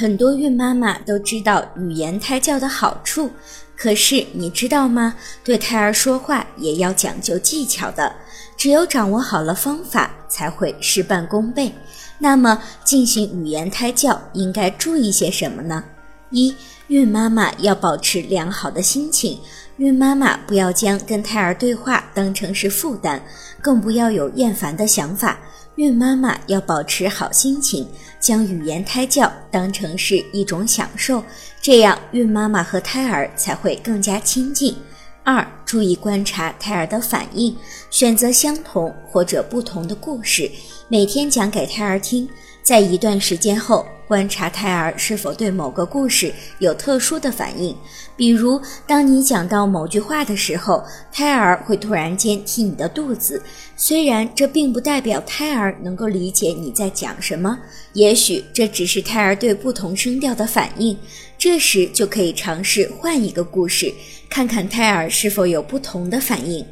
很多孕妈妈都知道语言胎教的好处，可是你知道吗？对胎儿说话也要讲究技巧的，只有掌握好了方法，才会事半功倍。那么，进行语言胎教应该注意些什么呢？一、孕妈妈要保持良好的心情，孕妈妈不要将跟胎儿对话当成是负担，更不要有厌烦的想法。孕妈妈要保持好心情，将语言胎教当成是一种享受，这样孕妈妈和胎儿才会更加亲近。二、注意观察胎儿的反应，选择相同或者不同的故事，每天讲给胎儿听。在一段时间后，观察胎儿是否对某个故事有特殊的反应。比如，当你讲到某句话的时候，胎儿会突然间踢你的肚子。虽然这并不代表胎儿能够理解你在讲什么，也许这只是胎儿对不同声调的反应。这时就可以尝试换一个故事，看看胎儿是否有不同的反应。